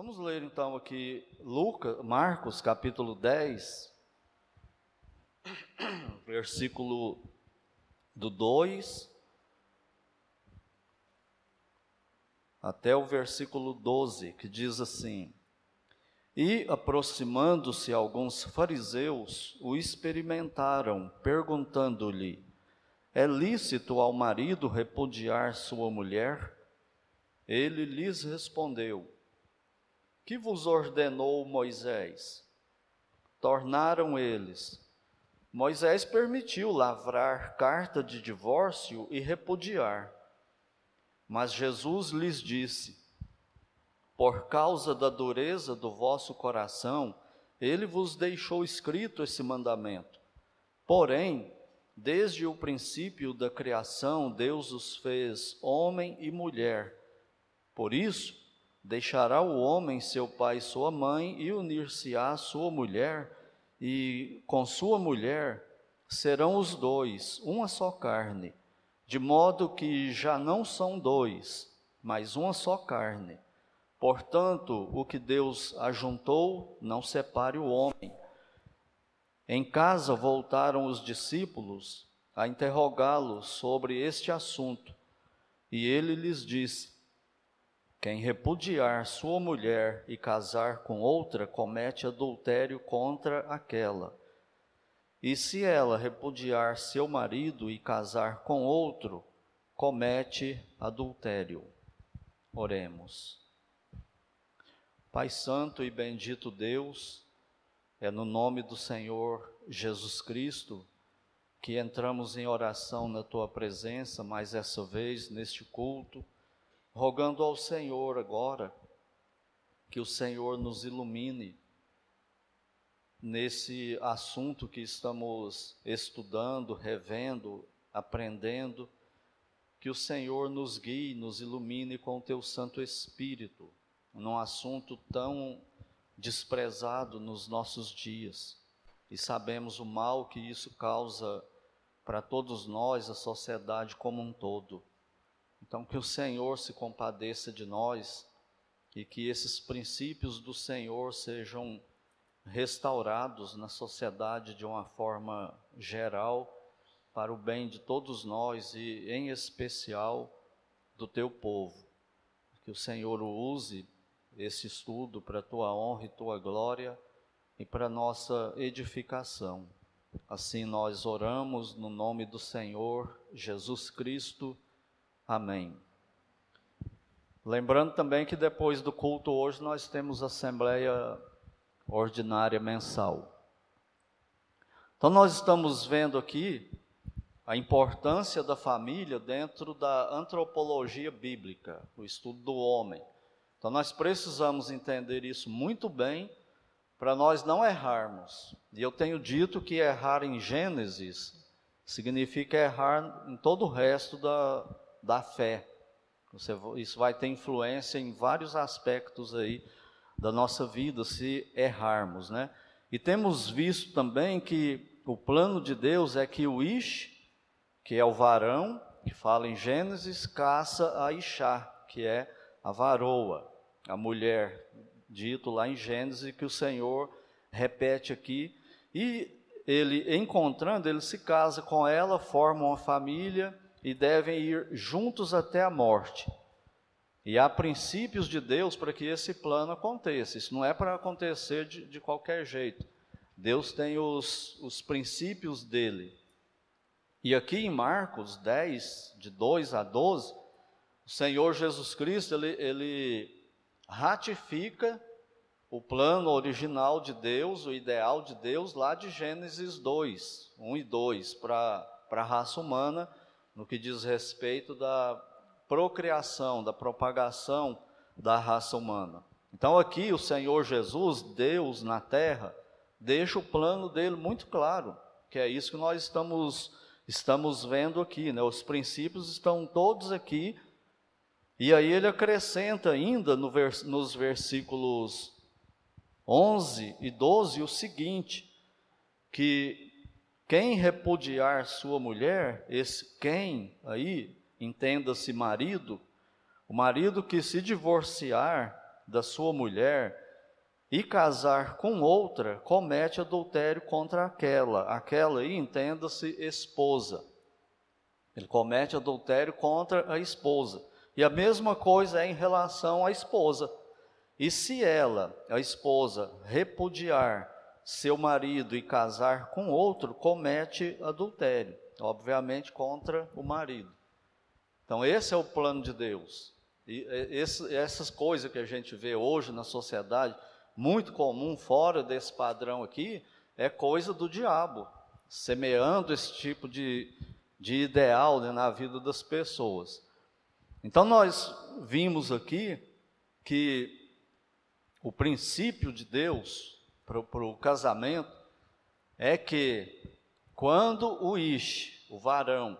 Vamos ler então aqui Lucas, Marcos, capítulo 10, versículo do 2 até o versículo 12, que diz assim: E aproximando-se alguns fariseus, o experimentaram, perguntando-lhe: É lícito ao marido repudiar sua mulher? Ele lhes respondeu: Que vos ordenou Moisés? Tornaram eles: Moisés permitiu lavrar carta de divórcio e repudiar. Mas Jesus lhes disse: Por causa da dureza do vosso coração, ele vos deixou escrito esse mandamento. Porém, desde o princípio da criação, Deus os fez homem e mulher. Por isso, deixará o homem seu pai e sua mãe e unir-se-á sua mulher, e com sua mulher serão os dois uma só carne de modo que já não são dois, mas uma só carne. Portanto, o que Deus ajuntou, não separe o homem. Em casa voltaram os discípulos a interrogá-lo sobre este assunto, e ele lhes disse: Quem repudiar sua mulher e casar com outra comete adultério contra aquela. E se ela repudiar seu marido e casar com outro, comete adultério. Oremos. Pai Santo e bendito Deus, é no nome do Senhor Jesus Cristo que entramos em oração na tua presença, mais essa vez neste culto, rogando ao Senhor agora que o Senhor nos ilumine nesse assunto que estamos estudando, revendo, aprendendo, que o Senhor nos guie, nos ilumine com o teu Santo Espírito, num assunto tão desprezado nos nossos dias. E sabemos o mal que isso causa para todos nós, a sociedade como um todo. Então, que o Senhor se compadeça de nós e que esses princípios do Senhor sejam restaurados na sociedade de uma forma geral, para o bem de todos nós e, em especial, do teu povo. Que o Senhor use esse estudo para a tua honra e tua glória e para nossa edificação. Assim nós oramos no nome do Senhor Jesus Cristo. Amém. Lembrando também que depois do culto hoje nós temos assembleia ordinária mensal. Então, nós estamos vendo aqui a importância da família dentro da antropologia bíblica, o estudo do homem. Então, nós precisamos entender isso muito bem para nós não errarmos. E eu tenho dito que errar em Gênesis significa errar em todo o resto da, da fé. Você, isso vai ter influência em vários aspectos aí da nossa vida se errarmos, né? E temos visto também que o plano de Deus é que o Ish, que é o varão, que fala em Gênesis, caça a Ixá, que é a varoa, a mulher, dito lá em Gênesis, que o Senhor repete aqui. E ele, encontrando, ele se casa com ela, formam uma família e devem ir juntos até a morte. E há princípios de Deus para que esse plano aconteça. Isso não é para acontecer de, de qualquer jeito. Deus tem os, os princípios dele. E aqui em Marcos 10, de 2 a 12, o Senhor Jesus Cristo, ele, ele ratifica o plano original de Deus, o ideal de Deus, lá de Gênesis 2, 1 e 2, para a raça humana, no que diz respeito da procriação, da propagação da raça humana. Então aqui o Senhor Jesus, Deus na terra, deixa o plano dele muito claro, que é isso que nós estamos estamos vendo aqui, né? Os princípios estão todos aqui. E aí ele acrescenta ainda no vers, nos versículos 11 e 12 o seguinte, que quem repudiar sua mulher, esse quem aí entenda-se marido, o marido que se divorciar da sua mulher e casar com outra, comete adultério contra aquela. Aquela aí, entenda-se, esposa. Ele comete adultério contra a esposa. E a mesma coisa é em relação à esposa. E se ela, a esposa, repudiar seu marido e casar com outro, comete adultério, obviamente contra o marido. Então, esse é o plano de Deus. E esse, essas coisas que a gente vê hoje na sociedade, muito comum fora desse padrão aqui, é coisa do diabo, semeando esse tipo de, de ideal né, na vida das pessoas. Então, nós vimos aqui que o princípio de Deus para o casamento é que quando o Ish, o varão,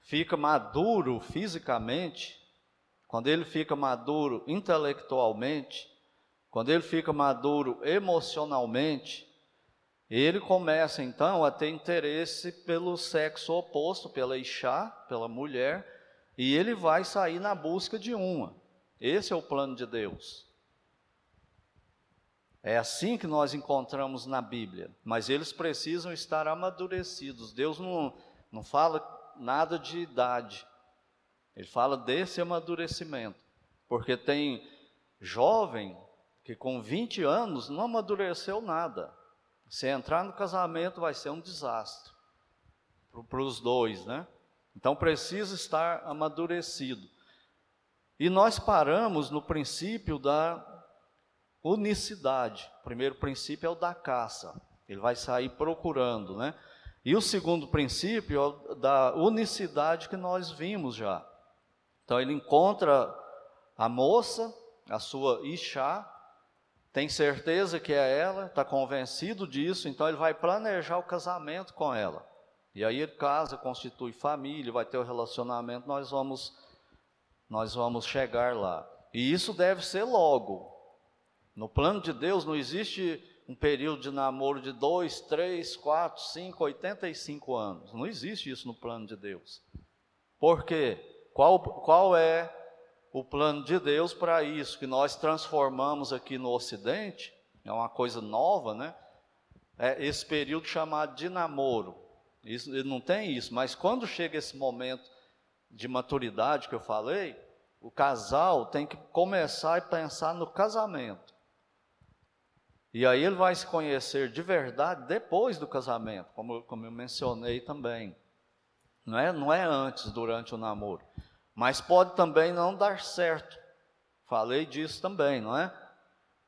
fica maduro fisicamente, quando ele fica maduro intelectualmente, quando ele fica maduro emocionalmente, ele começa então a ter interesse pelo sexo oposto, pela Ixá, pela mulher, e ele vai sair na busca de uma. Esse é o plano de Deus. É assim que nós encontramos na Bíblia, mas eles precisam estar amadurecidos. Deus não, não fala nada de idade, ele fala desse amadurecimento, porque tem jovem que com 20 anos não amadureceu nada. Se entrar no casamento vai ser um desastre para os dois, né? Então precisa estar amadurecido. E nós paramos no princípio da unicidade. O primeiro princípio é o da caça. Ele vai sair procurando, né? E o segundo princípio é o da unicidade que nós vimos já. Então ele encontra a moça, a sua Ixá, tem certeza que é ela, está convencido disso, então ele vai planejar o casamento com ela. E aí ele casa, constitui família, vai ter o relacionamento, nós vamos nós vamos chegar lá. E isso deve ser logo, no plano de Deus não existe um período de namoro de dois, três, quatro, cinco, oitenta e cinco anos. Não existe isso no plano de Deus. Por quê? Qual, qual é o plano de Deus para isso que nós transformamos aqui no Ocidente? É uma coisa nova, né? É esse período chamado de namoro. Isso, não tem isso, mas quando chega esse momento de maturidade que eu falei, o casal tem que começar a pensar no casamento. E aí ele vai se conhecer de verdade depois do casamento, como, como eu mencionei também. Não é, não é antes, durante o namoro. Mas pode também não dar certo. Falei disso também, não é?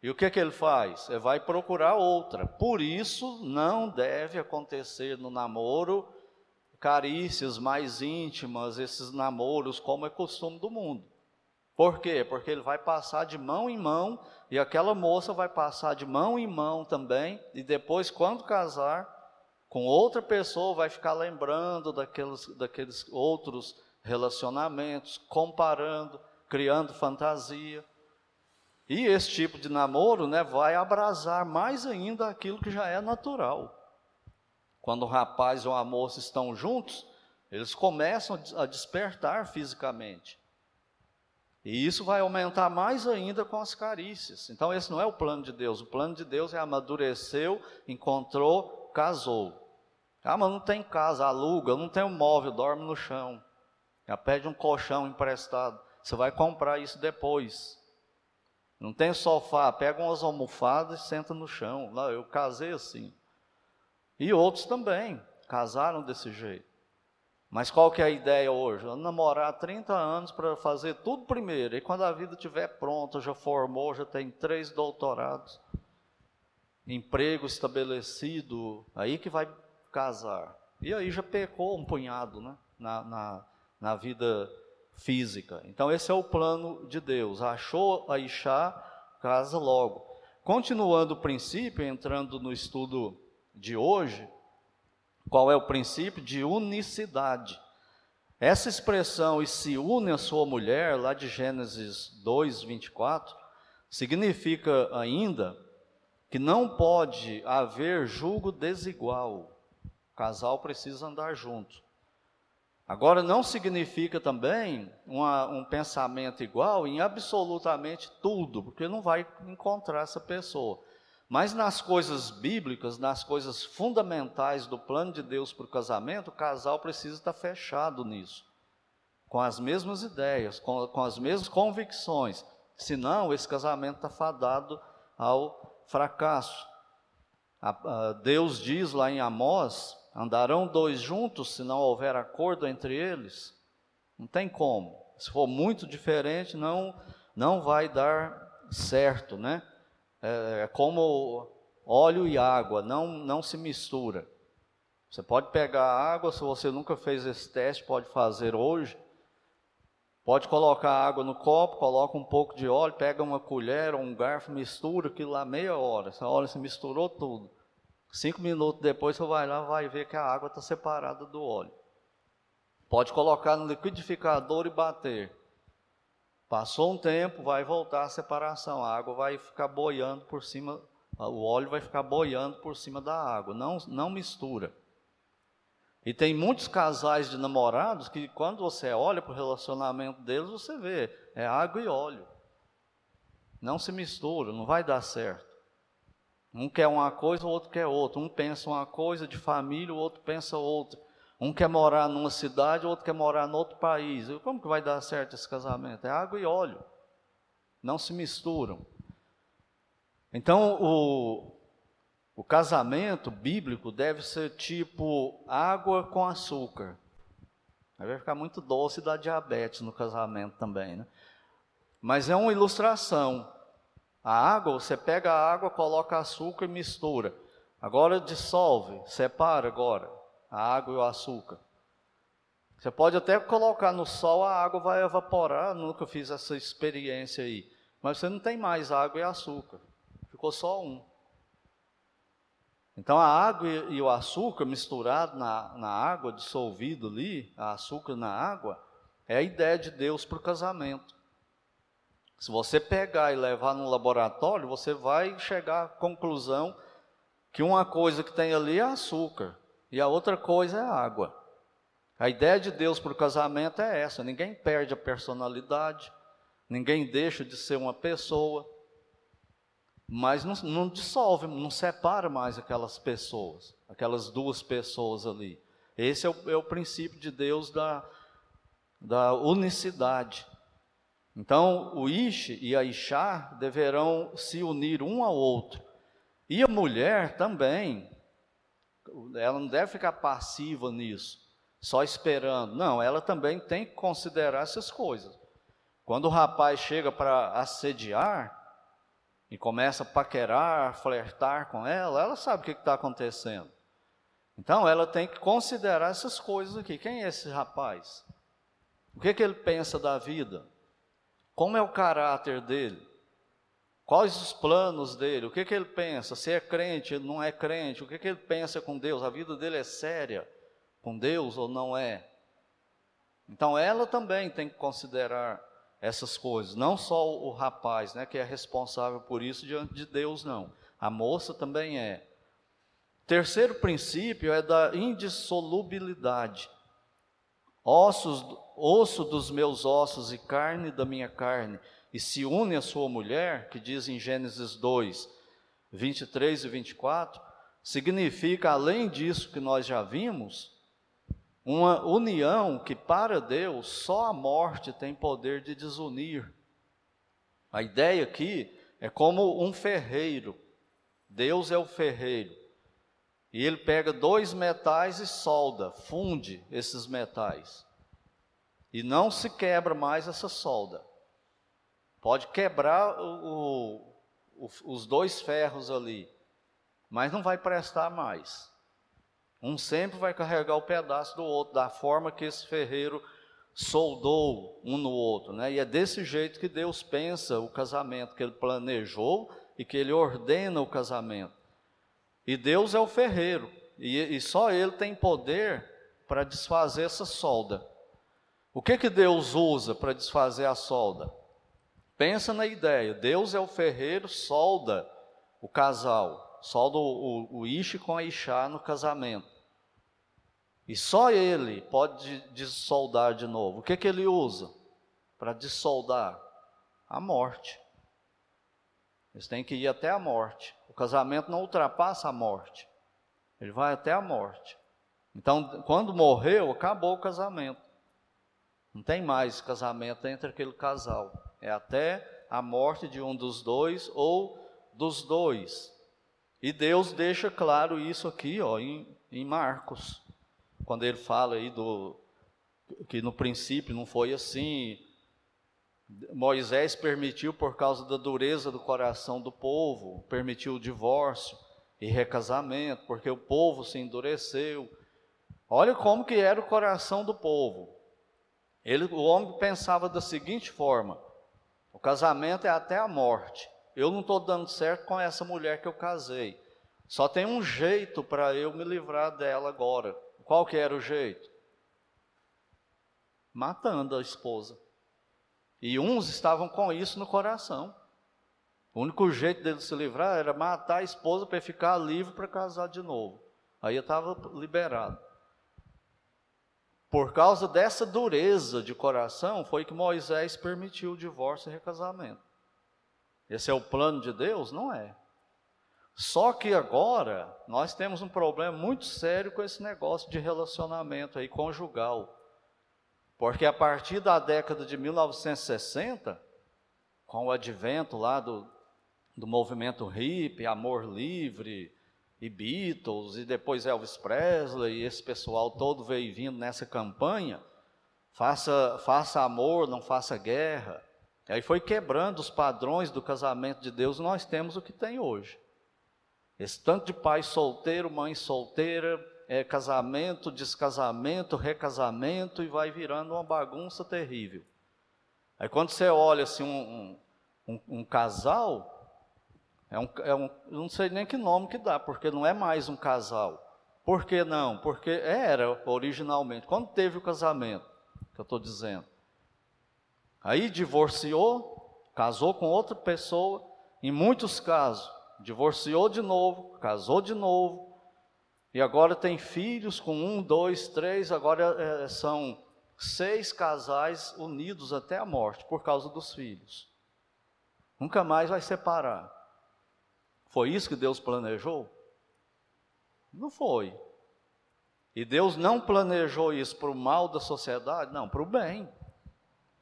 E o que, que ele faz? Ele vai procurar outra. Por isso, não deve acontecer no namoro carícias mais íntimas, esses namoros, como é costume do mundo. Por quê? Porque ele vai passar de mão em mão e aquela moça vai passar de mão em mão também, e depois, quando casar, com outra pessoa, vai ficar lembrando daqueles, daqueles outros relacionamentos, comparando, criando fantasia. E esse tipo de namoro né, vai abrasar mais ainda aquilo que já é natural. Quando o rapaz ou a moça estão juntos, eles começam a despertar fisicamente. E isso vai aumentar mais ainda com as carícias. Então, esse não é o plano de Deus. O plano de Deus é amadureceu, encontrou, casou. Ah, mas não tem casa, aluga, não tem um móvel, dorme no chão. Já pede um colchão emprestado. Você vai comprar isso depois. Não tem sofá, pega umas almofadas e senta no chão. Eu casei assim. E outros também casaram desse jeito. Mas qual que é a ideia hoje? Namorar 30 anos para fazer tudo primeiro. E quando a vida estiver pronta, já formou, já tem três doutorados, emprego estabelecido, aí que vai casar. E aí já pecou um punhado né? na, na, na vida física. Então esse é o plano de Deus. Achou a Ixá, casa logo. Continuando o princípio, entrando no estudo de hoje, qual é o princípio de unicidade? Essa expressão, e se une a sua mulher, lá de Gênesis 2, 24, significa ainda que não pode haver julgo desigual. O casal precisa andar junto. Agora, não significa também uma, um pensamento igual em absolutamente tudo, porque não vai encontrar essa pessoa. Mas nas coisas bíblicas, nas coisas fundamentais do plano de Deus para o casamento, o casal precisa estar fechado nisso, com as mesmas ideias, com, com as mesmas convicções. Senão, esse casamento está fadado ao fracasso. A, a, Deus diz lá em Amós: andarão dois juntos se não houver acordo entre eles? Não tem como. Se for muito diferente, não, não vai dar certo, né? É, é como óleo e água, não, não se mistura. Você pode pegar água, se você nunca fez esse teste, pode fazer hoje. Pode colocar água no copo, coloca um pouco de óleo, pega uma colher ou um garfo, mistura aquilo lá meia hora. Essa hora você misturou tudo. Cinco minutos depois você vai lá vai ver que a água está separada do óleo. Pode colocar no liquidificador e bater. Passou um tempo, vai voltar a separação. A água vai ficar boiando por cima, o óleo vai ficar boiando por cima da água. Não, não mistura. E tem muitos casais de namorados que, quando você olha para o relacionamento deles, você vê, é água e óleo. Não se mistura, não vai dar certo. Um quer uma coisa, o outro quer outra. Um pensa uma coisa de família, o outro pensa outra. Um quer morar numa cidade, o outro quer morar em outro país. Como que vai dar certo esse casamento? É água e óleo. Não se misturam. Então, o, o casamento bíblico deve ser tipo água com açúcar. Aí vai ficar muito doce e dar diabetes no casamento também, né? Mas é uma ilustração. A água, você pega a água, coloca açúcar e mistura. Agora dissolve, separa agora a água e o açúcar. Você pode até colocar no sol, a água vai evaporar. Nunca fiz essa experiência aí. Mas você não tem mais água e açúcar. Ficou só um. Então a água e o açúcar misturado na, na água, dissolvido ali, açúcar na água, é a ideia de Deus para o casamento. Se você pegar e levar no laboratório, você vai chegar à conclusão que uma coisa que tem ali é açúcar, e a outra coisa é água. A ideia de Deus para o casamento é essa: ninguém perde a personalidade, ninguém deixa de ser uma pessoa, mas não, não dissolve, não separa mais aquelas pessoas, aquelas duas pessoas ali. Esse é o, é o princípio de Deus da, da unicidade. Então, o Ish e a Ishá deverão se unir um ao outro. E a mulher também ela não deve ficar passiva nisso, só esperando. Não, ela também tem que considerar essas coisas. Quando o rapaz chega para assediar e começa a paquerar, flertar com ela, ela sabe o que está acontecendo. Então ela tem que considerar essas coisas aqui. Quem é esse rapaz? O que, que ele pensa da vida? Como é o caráter dele? Quais os planos dele? O que, que ele pensa? Se é crente, não é crente? O que, que ele pensa com Deus? A vida dele é séria com Deus ou não é? Então ela também tem que considerar essas coisas, não só o rapaz, né, que é responsável por isso diante de Deus, não. A moça também é. Terceiro princípio é da indissolubilidade. Ossos, osso dos meus ossos e carne da minha carne e se une à sua mulher, que diz em Gênesis 2, 23 e 24, significa, além disso que nós já vimos, uma união que para Deus só a morte tem poder de desunir. A ideia aqui é como um ferreiro. Deus é o ferreiro. E ele pega dois metais e solda, funde esses metais. E não se quebra mais essa solda. Pode quebrar o, o, os dois ferros ali, mas não vai prestar mais. Um sempre vai carregar o pedaço do outro, da forma que esse ferreiro soldou um no outro, né? E é desse jeito que Deus pensa o casamento, que Ele planejou e que Ele ordena o casamento. E Deus é o ferreiro, e, e só Ele tem poder para desfazer essa solda. O que que Deus usa para desfazer a solda? Pensa na ideia: Deus é o ferreiro, solda o casal, solda o, o, Ishi com a Ixá no casamento. E só ele pode dissoldar de novo. O que, que ele usa para dissoldar? A morte. Eles têm que ir até a morte. O casamento não ultrapassa a morte. Ele vai até a morte. Então, quando morreu, acabou o casamento. Não tem mais casamento entre aquele casal. É até a morte de um dos dois ou dos dois. E Deus deixa claro isso aqui, ó, em, em Marcos, quando ele fala aí do que no princípio não foi assim. Moisés permitiu por causa da dureza do coração do povo, permitiu o divórcio e recasamento, porque o povo se endureceu. Olha como que era o coração do povo. Ele, o homem pensava da seguinte forma: o casamento é até a morte. Eu não estou dando certo com essa mulher que eu casei. Só tem um jeito para eu me livrar dela agora. Qual que era o jeito? Matando a esposa. E uns estavam com isso no coração. O único jeito dele se livrar era matar a esposa para ficar livre para casar de novo. Aí eu estava liberado. Por causa dessa dureza de coração, foi que Moisés permitiu o divórcio e recasamento. Esse é o plano de Deus? Não é. Só que agora nós temos um problema muito sério com esse negócio de relacionamento aí conjugal. Porque a partir da década de 1960, com o advento lá do, do movimento hippie, amor livre, e Beatles, e depois Elvis Presley, e esse pessoal todo veio vindo nessa campanha, faça, faça amor, não faça guerra. E aí foi quebrando os padrões do casamento de Deus, nós temos o que tem hoje. Esse tanto de pai solteiro, mãe solteira, é casamento, descasamento, recasamento, e vai virando uma bagunça terrível. Aí quando você olha assim um, um, um casal, é um, é um, não sei nem que nome que dá, porque não é mais um casal. Por que não? Porque era originalmente, quando teve o casamento, que eu estou dizendo. Aí divorciou, casou com outra pessoa, em muitos casos, divorciou de novo, casou de novo, e agora tem filhos com um, dois, três, agora é, são seis casais unidos até a morte por causa dos filhos. Nunca mais vai separar. Foi isso que Deus planejou? Não foi. E Deus não planejou isso para o mal da sociedade? Não, para o bem.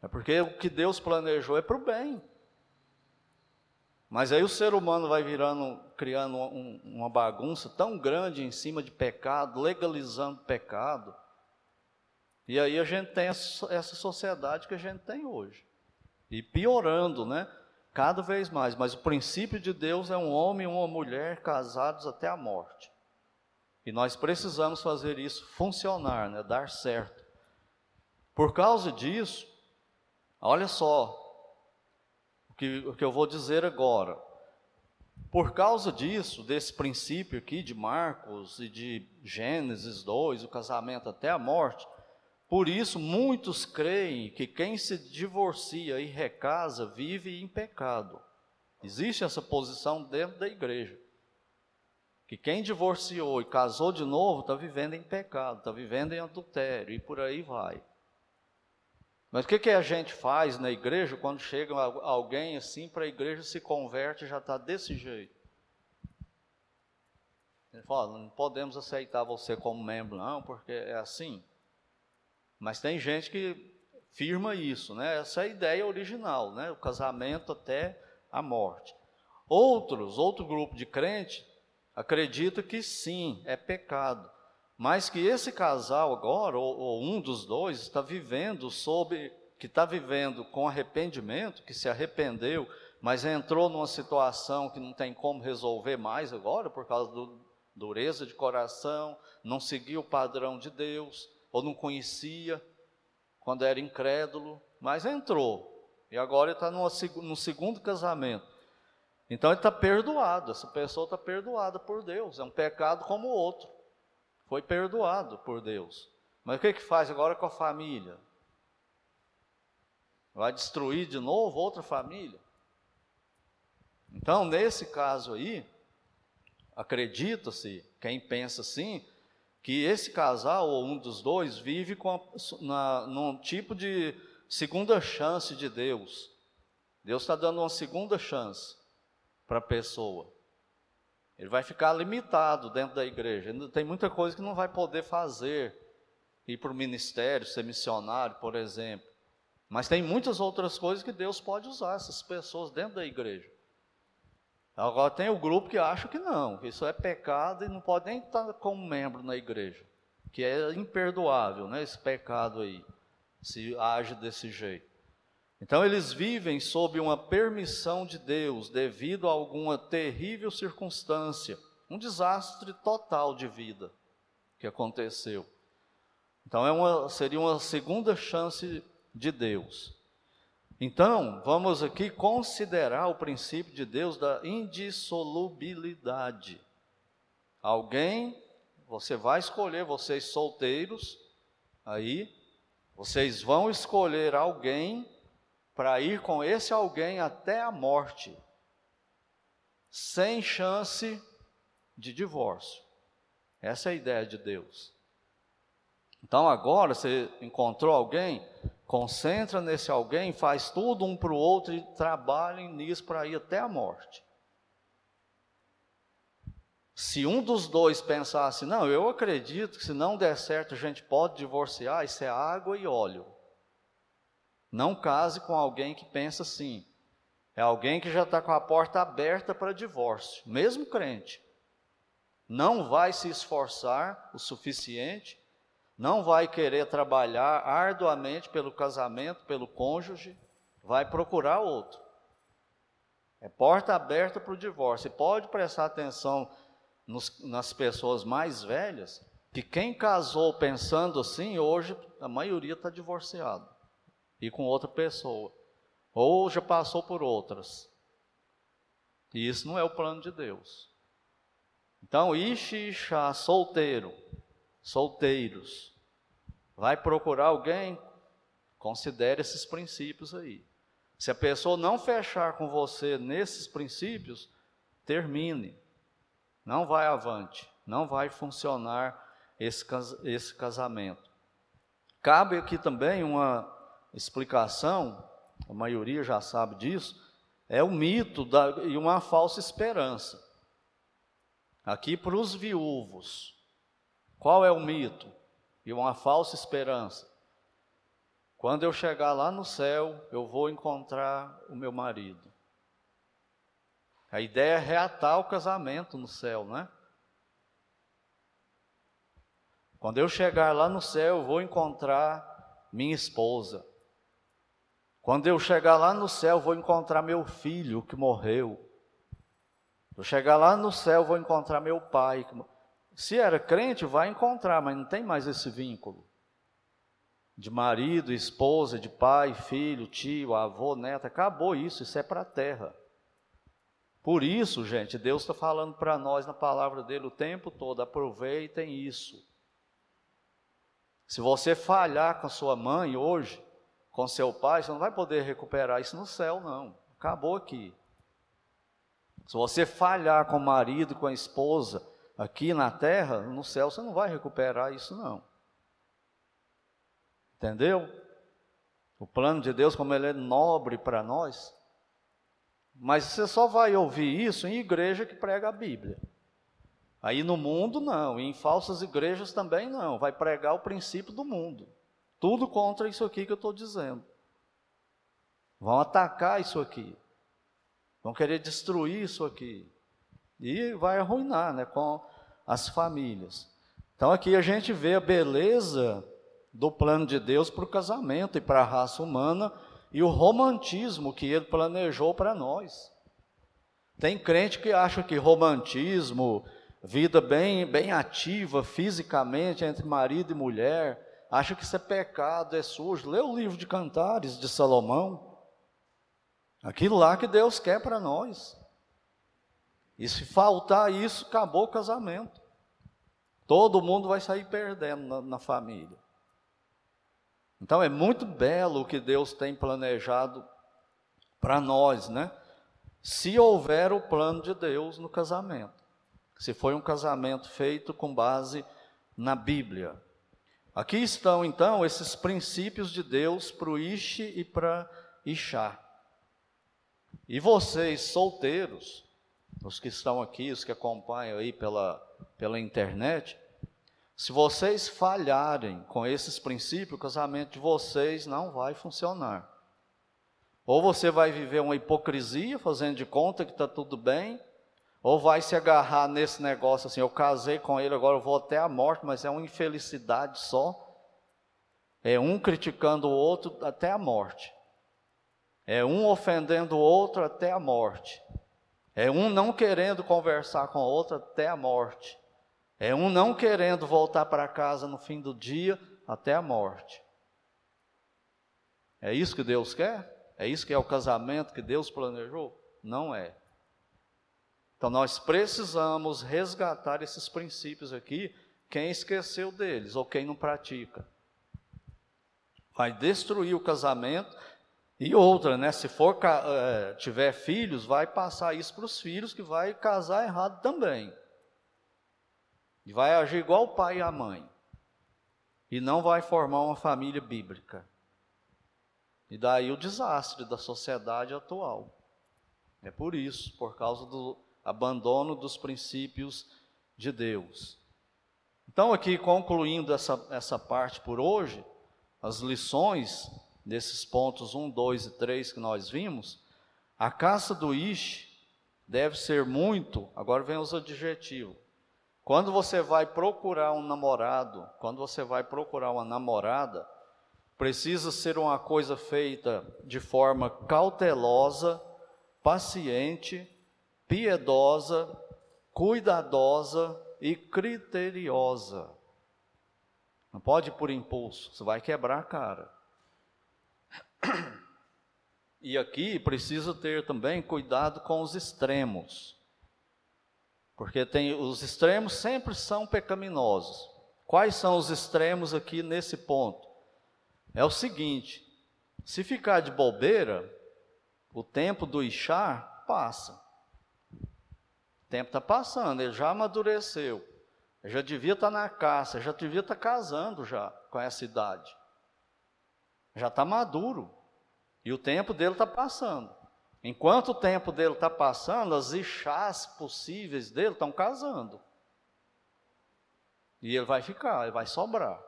É porque o que Deus planejou é para o bem. Mas aí o ser humano vai virando, criando um, uma bagunça tão grande em cima de pecado, legalizando pecado. E aí a gente tem essa sociedade que a gente tem hoje. E piorando, né? Cada vez mais. Mas o princípio de Deus é um homem e uma mulher casados até a morte. E nós precisamos fazer isso funcionar, né? dar certo. Por causa disso, olha só o que, o que eu vou dizer agora. Por causa disso, desse princípio aqui de Marcos e de Gênesis 2, o casamento até a morte, por isso, muitos creem que quem se divorcia e recasa vive em pecado. Existe essa posição dentro da igreja. Que quem divorciou e casou de novo está vivendo em pecado, está vivendo em adultério e por aí vai. Mas o que, que a gente faz na igreja quando chega alguém assim para a igreja se converte e já está desse jeito? Ele fala: não podemos aceitar você como membro, não, porque é assim. Mas tem gente que firma isso, né? Essa é a ideia original, né? O casamento até a morte. Outros, outro grupo de crente, acredita que sim, é pecado, mas que esse casal agora, ou, ou um dos dois, está vivendo sob, que está vivendo com arrependimento, que se arrependeu, mas entrou numa situação que não tem como resolver mais agora, por causa da dureza de coração, não seguiu o padrão de Deus, ou não conhecia quando era incrédulo, mas entrou. E agora ele está no segundo casamento. Então ele está perdoado, essa pessoa está perdoada por Deus. É um pecado como o outro. Foi perdoado por Deus. Mas o que, que faz agora com a família? Vai destruir de novo outra família? Então, nesse caso aí, acredita-se, quem pensa assim, que esse casal, ou um dos dois, vive com a, na, num tipo de segunda chance de Deus. Deus está dando uma segunda chance para a pessoa. Ele vai ficar limitado dentro da igreja. Tem muita coisa que não vai poder fazer. Ir para o ministério, ser missionário, por exemplo. Mas tem muitas outras coisas que Deus pode usar essas pessoas dentro da igreja. Agora tem o grupo que acha que não, que isso é pecado e não pode nem estar como membro na igreja, que é imperdoável, né, esse pecado aí, se age desse jeito. Então eles vivem sob uma permissão de Deus devido a alguma terrível circunstância, um desastre total de vida que aconteceu. Então é uma, seria uma segunda chance de Deus. Então, vamos aqui considerar o princípio de Deus da indissolubilidade. Alguém, você vai escolher, vocês solteiros, aí, vocês vão escolher alguém para ir com esse alguém até a morte, sem chance de divórcio. Essa é a ideia de Deus. Então agora você encontrou alguém, Concentra nesse alguém, faz tudo um para o outro e trabalhem nisso para ir até a morte. Se um dos dois pensasse, não, eu acredito que se não der certo a gente pode divorciar, isso é água e óleo. Não case com alguém que pensa assim. É alguém que já está com a porta aberta para divórcio, mesmo crente. Não vai se esforçar o suficiente não vai querer trabalhar arduamente pelo casamento, pelo cônjuge, vai procurar outro. É porta aberta para o divórcio. E pode prestar atenção nos, nas pessoas mais velhas, que quem casou pensando assim, hoje a maioria está divorciado e com outra pessoa, ou já passou por outras. E isso não é o plano de Deus. Então, Ishi Ishá, solteiro, solteiros, vai procurar alguém, considere esses princípios aí. Se a pessoa não fechar com você nesses princípios, termine. Não vai avante, não vai funcionar esse, esse casamento. Cabe aqui também uma explicação, a maioria já sabe disso, é o mito da, e uma falsa esperança. Aqui para os viúvos. Qual é o mito? E uma falsa esperança. Quando eu chegar lá no céu, eu vou encontrar o meu marido. A ideia é reatar o casamento no céu, né? Quando eu chegar lá no céu, eu vou encontrar minha esposa. Quando eu chegar lá no céu, eu vou encontrar meu filho que morreu. Eu chegar lá no céu, eu vou encontrar meu pai que morreu. Se era crente, vai encontrar, mas não tem mais esse vínculo de marido, esposa, de pai, filho, tio, avô, neto. Acabou isso, isso é para a terra. Por isso, gente, Deus está falando para nós na palavra dele o tempo todo: aproveitem isso. Se você falhar com sua mãe hoje, com seu pai, você não vai poder recuperar isso no céu, não. Acabou aqui. Se você falhar com o marido, com a esposa, Aqui na terra, no céu, você não vai recuperar isso, não. Entendeu? O plano de Deus, como ele é nobre para nós. Mas você só vai ouvir isso em igreja que prega a Bíblia. Aí no mundo, não. E em falsas igrejas também não. Vai pregar o princípio do mundo. Tudo contra isso aqui que eu estou dizendo. Vão atacar isso aqui. Vão querer destruir isso aqui. E vai arruinar né, com as famílias. Então aqui a gente vê a beleza do plano de Deus para o casamento e para a raça humana e o romantismo que ele planejou para nós. Tem crente que acha que romantismo, vida bem, bem ativa fisicamente entre marido e mulher, acha que isso é pecado, é sujo. Lê o livro de Cantares de Salomão. Aquilo lá que Deus quer para nós. E se faltar isso, acabou o casamento. Todo mundo vai sair perdendo na, na família. Então é muito belo o que Deus tem planejado para nós, né? Se houver o plano de Deus no casamento. Se foi um casamento feito com base na Bíblia. Aqui estão então esses princípios de Deus para o Ishi e para Ixá. E vocês, solteiros, os que estão aqui, os que acompanham aí pela, pela internet, se vocês falharem com esses princípios, o casamento de vocês não vai funcionar. Ou você vai viver uma hipocrisia, fazendo de conta que está tudo bem, ou vai se agarrar nesse negócio assim: eu casei com ele, agora eu vou até a morte, mas é uma infelicidade só. É um criticando o outro até a morte. É um ofendendo o outro até a morte. É um não querendo conversar com o outro até a morte. É um não querendo voltar para casa no fim do dia até a morte. É isso que Deus quer? É isso que é o casamento que Deus planejou? Não é. Então nós precisamos resgatar esses princípios aqui. Quem esqueceu deles ou quem não pratica vai destruir o casamento. E outra, né? Se for é, tiver filhos, vai passar isso para os filhos que vai casar errado também. E vai agir igual o pai e a mãe. E não vai formar uma família bíblica. E daí o desastre da sociedade atual. É por isso, por causa do abandono dos princípios de Deus. Então, aqui concluindo essa, essa parte por hoje, as lições desses pontos 1, 2 e 3 que nós vimos, a caça do Ish deve ser muito, agora vem os adjetivos. Quando você vai procurar um namorado, quando você vai procurar uma namorada, precisa ser uma coisa feita de forma cautelosa, paciente, piedosa, cuidadosa e criteriosa. Não pode ir por impulso, você vai quebrar a cara. E aqui precisa ter também cuidado com os extremos. Porque tem os extremos sempre são pecaminosos. Quais são os extremos aqui nesse ponto? É o seguinte: se ficar de bobeira, o tempo do Ixá passa. O tempo está passando, ele já amadureceu. Ele já devia estar tá na caça, já devia estar tá casando já com essa idade. Já está maduro. E o tempo dele está passando. Enquanto o tempo dele está passando, as ixás possíveis dele estão casando. E ele vai ficar, ele vai sobrar.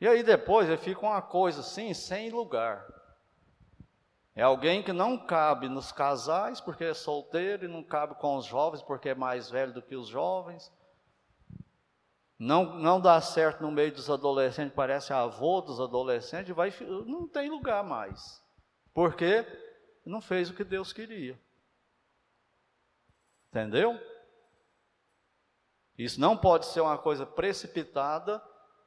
E aí depois ele fica uma coisa assim, sem lugar. É alguém que não cabe nos casais porque é solteiro e não cabe com os jovens porque é mais velho do que os jovens. Não, não dá certo no meio dos adolescentes, parece avô dos adolescentes, vai, não tem lugar mais. Por quê? Não fez o que Deus queria. Entendeu? Isso não pode ser uma coisa precipitada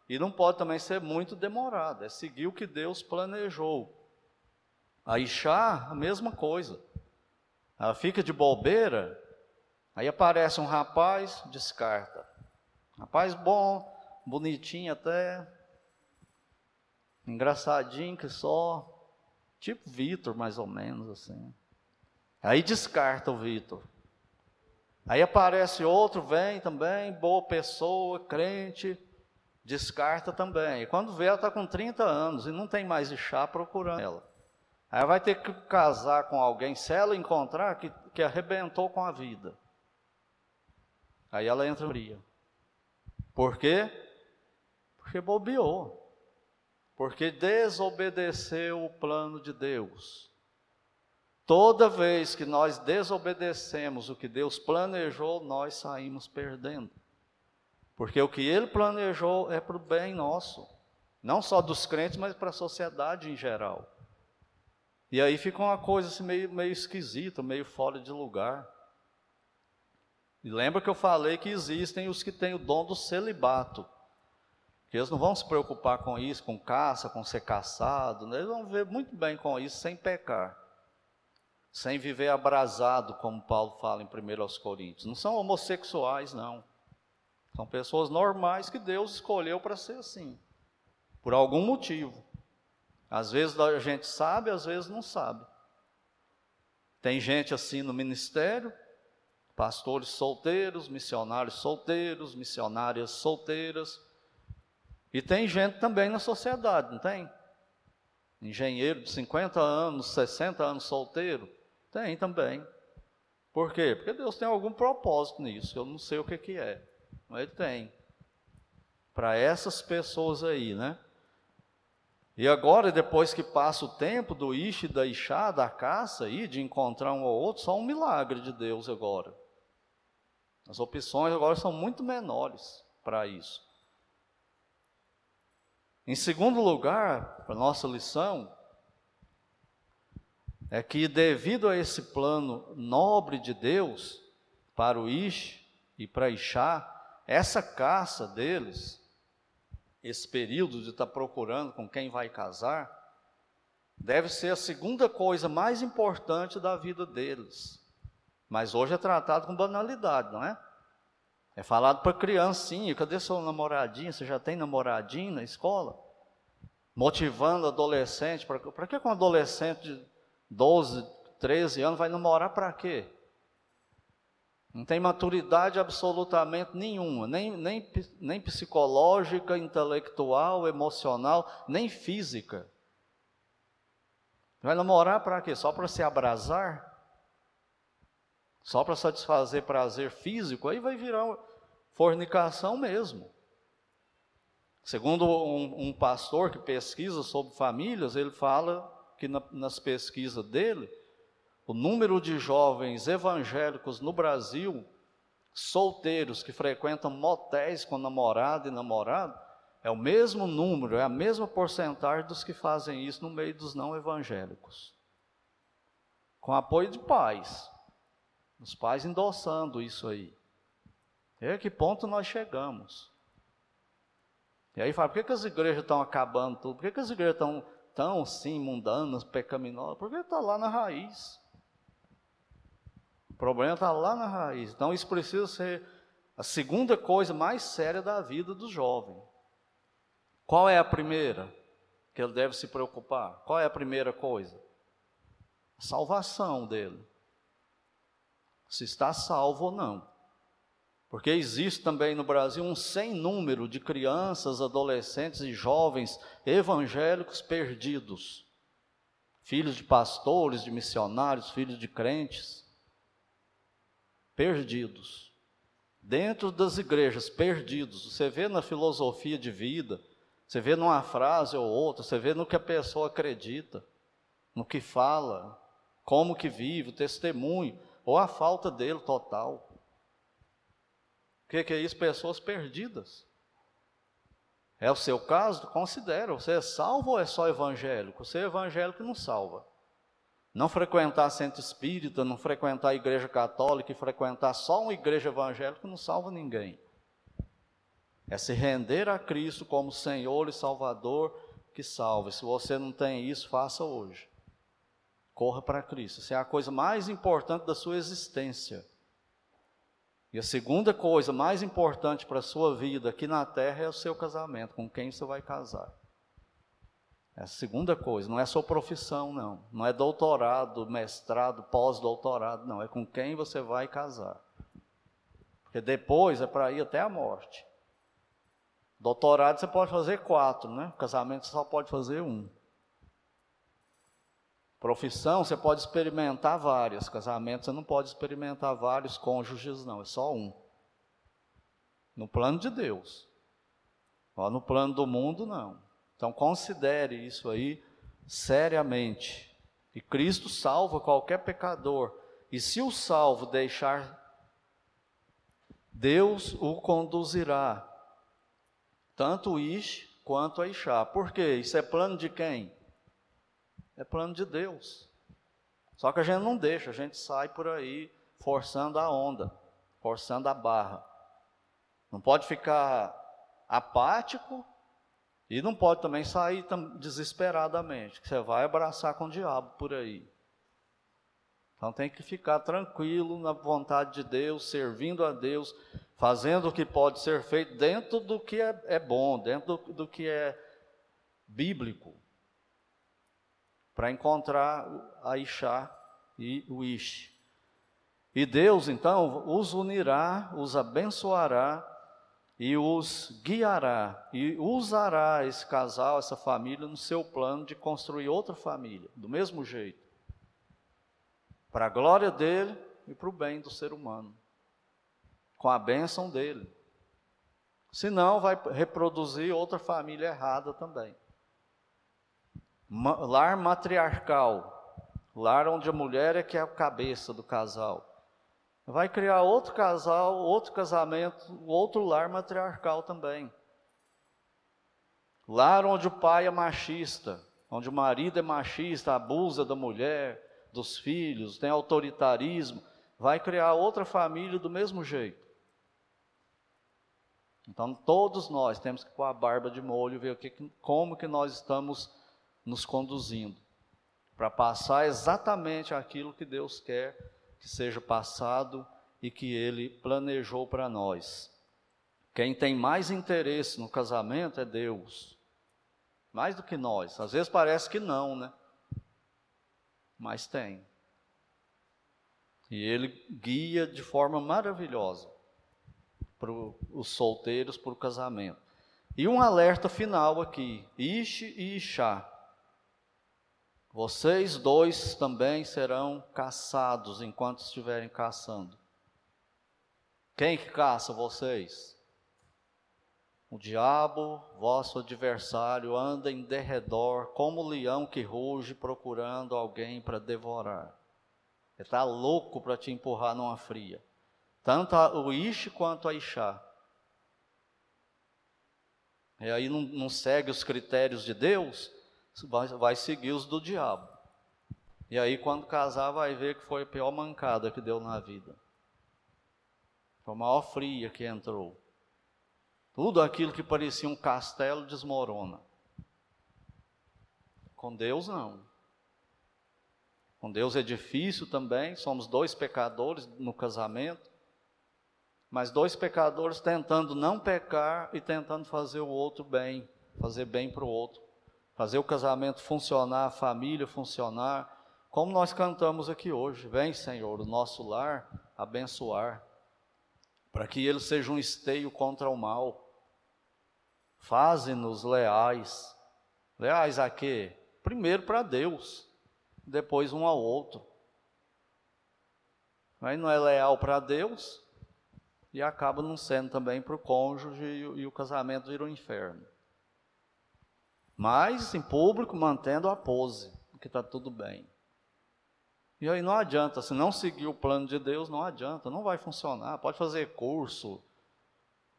e não pode também ser muito demorado, é seguir o que Deus planejou. A Ixá, a mesma coisa. Ela fica de bobeira, aí aparece um rapaz, descarta. Rapaz bom, bonitinho até, engraçadinho que só, tipo Vitor mais ou menos assim. Aí descarta o Vitor. Aí aparece outro, vem também, boa pessoa, crente, descarta também. E quando vê, ela está com 30 anos e não tem mais chá procurando ela. Aí vai ter que casar com alguém, se ela encontrar, que, que arrebentou com a vida. Aí ela entra fria. Por quê? Porque bobeou. Porque desobedeceu o plano de Deus. Toda vez que nós desobedecemos o que Deus planejou, nós saímos perdendo. Porque o que ele planejou é para o bem nosso, não só dos crentes, mas para a sociedade em geral. E aí fica uma coisa assim meio, meio esquisita, meio fora de lugar. E lembra que eu falei que existem os que têm o dom do celibato. Que eles não vão se preocupar com isso, com caça, com ser caçado. Né? Eles vão viver muito bem com isso sem pecar. Sem viver abrasado, como Paulo fala em 1 Coríntios. Não são homossexuais, não. São pessoas normais que Deus escolheu para ser assim, por algum motivo. Às vezes a gente sabe, às vezes não sabe. Tem gente assim no ministério, pastores solteiros, missionários solteiros, missionárias solteiras. E tem gente também na sociedade, não tem? Engenheiro de 50 anos, 60 anos solteiro? Tem também. Por quê? Porque Deus tem algum propósito nisso, eu não sei o que, que é, mas Ele tem. Para essas pessoas aí, né? E agora, depois que passa o tempo do Ishi, da Ixá, da caça aí, de encontrar um ou outro, só um milagre de Deus agora. As opções agora são muito menores para isso. Em segundo lugar, a nossa lição é que devido a esse plano nobre de Deus para o Ish e para Ixá, essa caça deles esse período de estar tá procurando com quem vai casar, deve ser a segunda coisa mais importante da vida deles. Mas hoje é tratado com banalidade, não é? É falado para criancinha, cadê seu namoradinho? Você já tem namoradinho na escola? Motivando adolescente, para que um adolescente de 12, 13 anos vai namorar para quê? Não tem maturidade absolutamente nenhuma, nem, nem, nem psicológica, intelectual, emocional, nem física. Vai namorar para quê? Só para se abrasar? Só para satisfazer prazer físico? Aí vai virar fornicação mesmo. Segundo um, um pastor que pesquisa sobre famílias, ele fala que na, nas pesquisas dele, o número de jovens evangélicos no Brasil, solteiros que frequentam motéis com namorado e namorado, é o mesmo número, é a mesma porcentagem dos que fazem isso no meio dos não evangélicos. Com apoio de pais. Os pais endossando isso aí. E a que ponto nós chegamos? E aí fala, por que, que as igrejas estão acabando tudo? Por que, que as igrejas estão tão assim, mundanas, pecaminosas? Porque está lá na raiz problema está lá na raiz. Então, isso precisa ser a segunda coisa mais séria da vida do jovem. Qual é a primeira que ele deve se preocupar? Qual é a primeira coisa? A salvação dele. Se está salvo ou não. Porque existe também no Brasil um sem número de crianças, adolescentes e jovens evangélicos perdidos. Filhos de pastores, de missionários, filhos de crentes perdidos. Dentro das igrejas, perdidos. Você vê na filosofia de vida, você vê numa frase ou outra, você vê no que a pessoa acredita, no que fala, como que vive, o testemunho, ou a falta dele total. O que, que é isso? Pessoas perdidas. É o seu caso? Considera. Você é salvo ou é só evangélico? Você é evangélico não salva. Não frequentar centro espírita, não frequentar igreja católica e frequentar só uma igreja evangélica não salva ninguém. É se render a Cristo como Senhor e Salvador que salva. Se você não tem isso, faça hoje. Corra para Cristo. Isso é a coisa mais importante da sua existência. E a segunda coisa mais importante para a sua vida aqui na terra é o seu casamento, com quem você vai casar. É a segunda coisa, não é sua profissão, não. Não é doutorado, mestrado, pós-doutorado, não. É com quem você vai casar. Porque depois é para ir até a morte. Doutorado você pode fazer quatro, né? Casamento você só pode fazer um. Profissão você pode experimentar várias. Casamento você não pode experimentar vários cônjuges, não. É só um. No plano de Deus. Ó, no plano do mundo, não. Então considere isso aí seriamente. E Cristo salva qualquer pecador. E se o salvo deixar, Deus o conduzirá. Tanto o Ish quanto a Ixá. Por quê? Isso é plano de quem? É plano de Deus. Só que a gente não deixa, a gente sai por aí forçando a onda, forçando a barra. Não pode ficar apático e não pode também sair desesperadamente, que você vai abraçar com o diabo por aí. Então tem que ficar tranquilo na vontade de Deus, servindo a Deus, fazendo o que pode ser feito dentro do que é, é bom, dentro do, do que é bíblico, para encontrar a Ixá e o Ish. E Deus, então, os unirá, os abençoará e os guiará e usará esse casal, essa família, no seu plano de construir outra família, do mesmo jeito, para a glória dele e para o bem do ser humano, com a bênção dele. Senão, vai reproduzir outra família errada também. Lar matriarcal, lar onde a mulher é que é a cabeça do casal vai criar outro casal, outro casamento, outro lar matriarcal também. Lar onde o pai é machista, onde o marido é machista, abusa da mulher, dos filhos, tem autoritarismo, vai criar outra família do mesmo jeito. Então todos nós temos que pôr a barba de molho ver o que, como que nós estamos nos conduzindo para passar exatamente aquilo que Deus quer que seja passado e que Ele planejou para nós. Quem tem mais interesse no casamento é Deus, mais do que nós. Às vezes parece que não, né? Mas tem. E Ele guia de forma maravilhosa para os solteiros para o casamento. E um alerta final aqui: Ish e Ishá. Vocês dois também serão caçados enquanto estiverem caçando. Quem que caça vocês? O diabo, vosso adversário, anda em derredor como leão que ruge procurando alguém para devorar. Ele está louco para te empurrar numa fria. Tanto o Ish quanto a Ixá. E aí não, não segue os critérios de Deus, vai, vai seguir os do diabo. E aí, quando casar, vai ver que foi a pior mancada que deu na vida. Foi a maior fria que entrou. Tudo aquilo que parecia um castelo desmorona. Com Deus, não. Com Deus é difícil também, somos dois pecadores no casamento, mas dois pecadores tentando não pecar e tentando fazer o outro bem, fazer bem para o outro fazer o casamento funcionar, a família funcionar, como nós cantamos aqui hoje. Vem, Senhor, o nosso lar abençoar, para que ele seja um esteio contra o mal. Faze-nos leais. Leais a quê? Primeiro para Deus, depois um ao outro. Mas não é leal para Deus e acaba não sendo também para o cônjuge e, e o casamento vira um inferno mas em público mantendo a pose, que está tudo bem. E aí não adianta, se não seguir o plano de Deus, não adianta, não vai funcionar. Pode fazer curso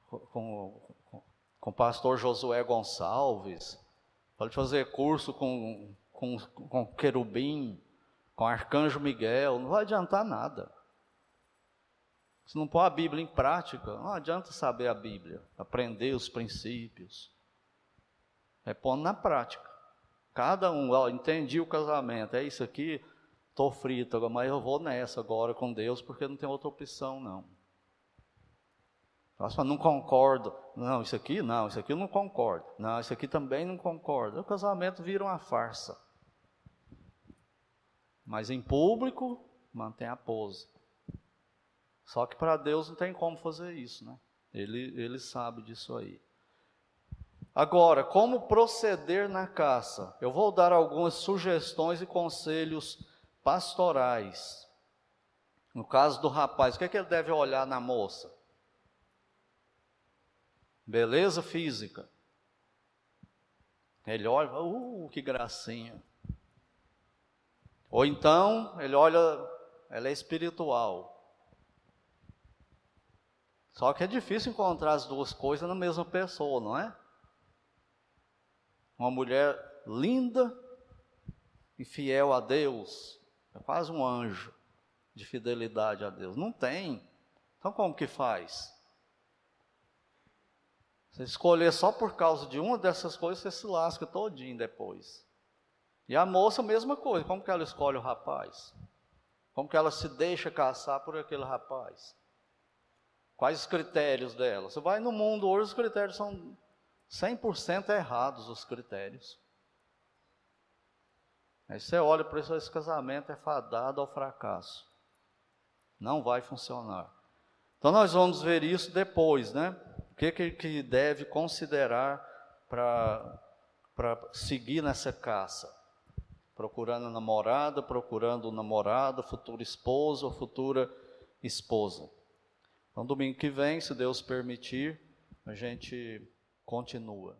com, com, com o pastor Josué Gonçalves, pode fazer curso com, com, com querubim, com arcanjo Miguel, não vai adiantar nada. Se não pôr a Bíblia em prática, não adianta saber a Bíblia, aprender os princípios. É pondo na prática. Cada um, ó, entendi o casamento, é isso aqui, estou frito, mas eu vou nessa agora com Deus, porque não tem outra opção, não. Nossa, não concordo. Não, isso aqui não, isso aqui eu não concordo. Não, isso aqui também não concordo. O casamento vira uma farsa. Mas em público, mantém a pose. Só que para Deus não tem como fazer isso, né? Ele, ele sabe disso aí. Agora, como proceder na caça? Eu vou dar algumas sugestões e conselhos pastorais. No caso do rapaz, o que, é que ele deve olhar na moça? Beleza física. Ele olha, uh, que gracinha. Ou então, ele olha, ela é espiritual. Só que é difícil encontrar as duas coisas na mesma pessoa, não é? Uma mulher linda e fiel a Deus, é quase um anjo de fidelidade a Deus. Não tem. Então como que faz? Você escolher só por causa de uma dessas coisas, você se lasca todinho depois. E a moça, mesma coisa. Como que ela escolhe o rapaz? Como que ela se deixa caçar por aquele rapaz? Quais os critérios dela? Você vai no mundo hoje, os critérios são 100% errados os critérios. Aí você olha para isso, esse casamento é fadado ao fracasso. Não vai funcionar. Então nós vamos ver isso depois, né? O que, que, que deve considerar para seguir nessa caça? Procurando a namorada, procurando o namorado, futura esposa ou futura esposa. Então, domingo que vem, se Deus permitir, a gente continua.